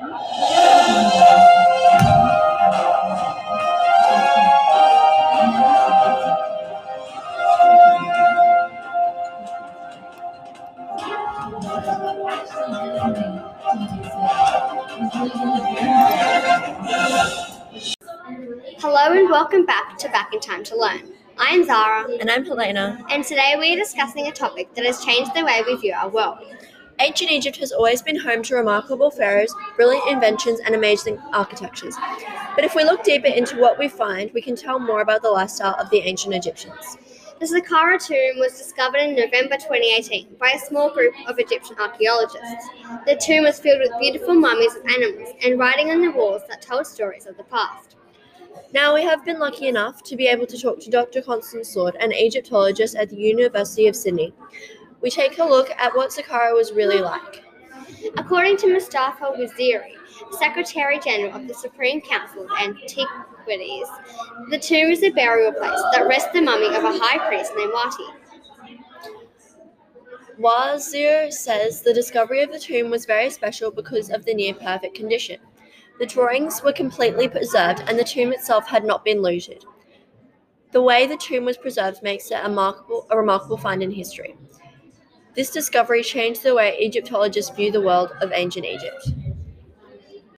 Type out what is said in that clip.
Hello and welcome back to Back in Time to Learn. I am Zara, And I'm Helena. and today we are discussing a topic that has changed the way we view our world. Ancient Egypt has always been home to remarkable pharaohs, brilliant inventions, and amazing architectures. But if we look deeper into what we find, we can tell more about the lifestyle of the ancient Egyptians. The Saqqara tomb was discovered in November 2018 by a small group of Egyptian archaeologists. The tomb was filled with beautiful mummies of animals and writing on the walls that told stories of the past. Now, we have been lucky enough to be able to talk to Dr. Constance Sword, an Egyptologist at the University of Sydney. We take a look at what Saqqara was really like. According to Mustafa Waziri, Secretary General of the Supreme Council of Antiquities, the tomb is a burial place that rests the mummy of a high priest named Wati. Wazir says the discovery of the tomb was very special because of the near perfect condition. The drawings were completely preserved and the tomb itself had not been looted. The way the tomb was preserved makes it a remarkable, a remarkable find in history. This discovery changed the way Egyptologists view the world of ancient Egypt.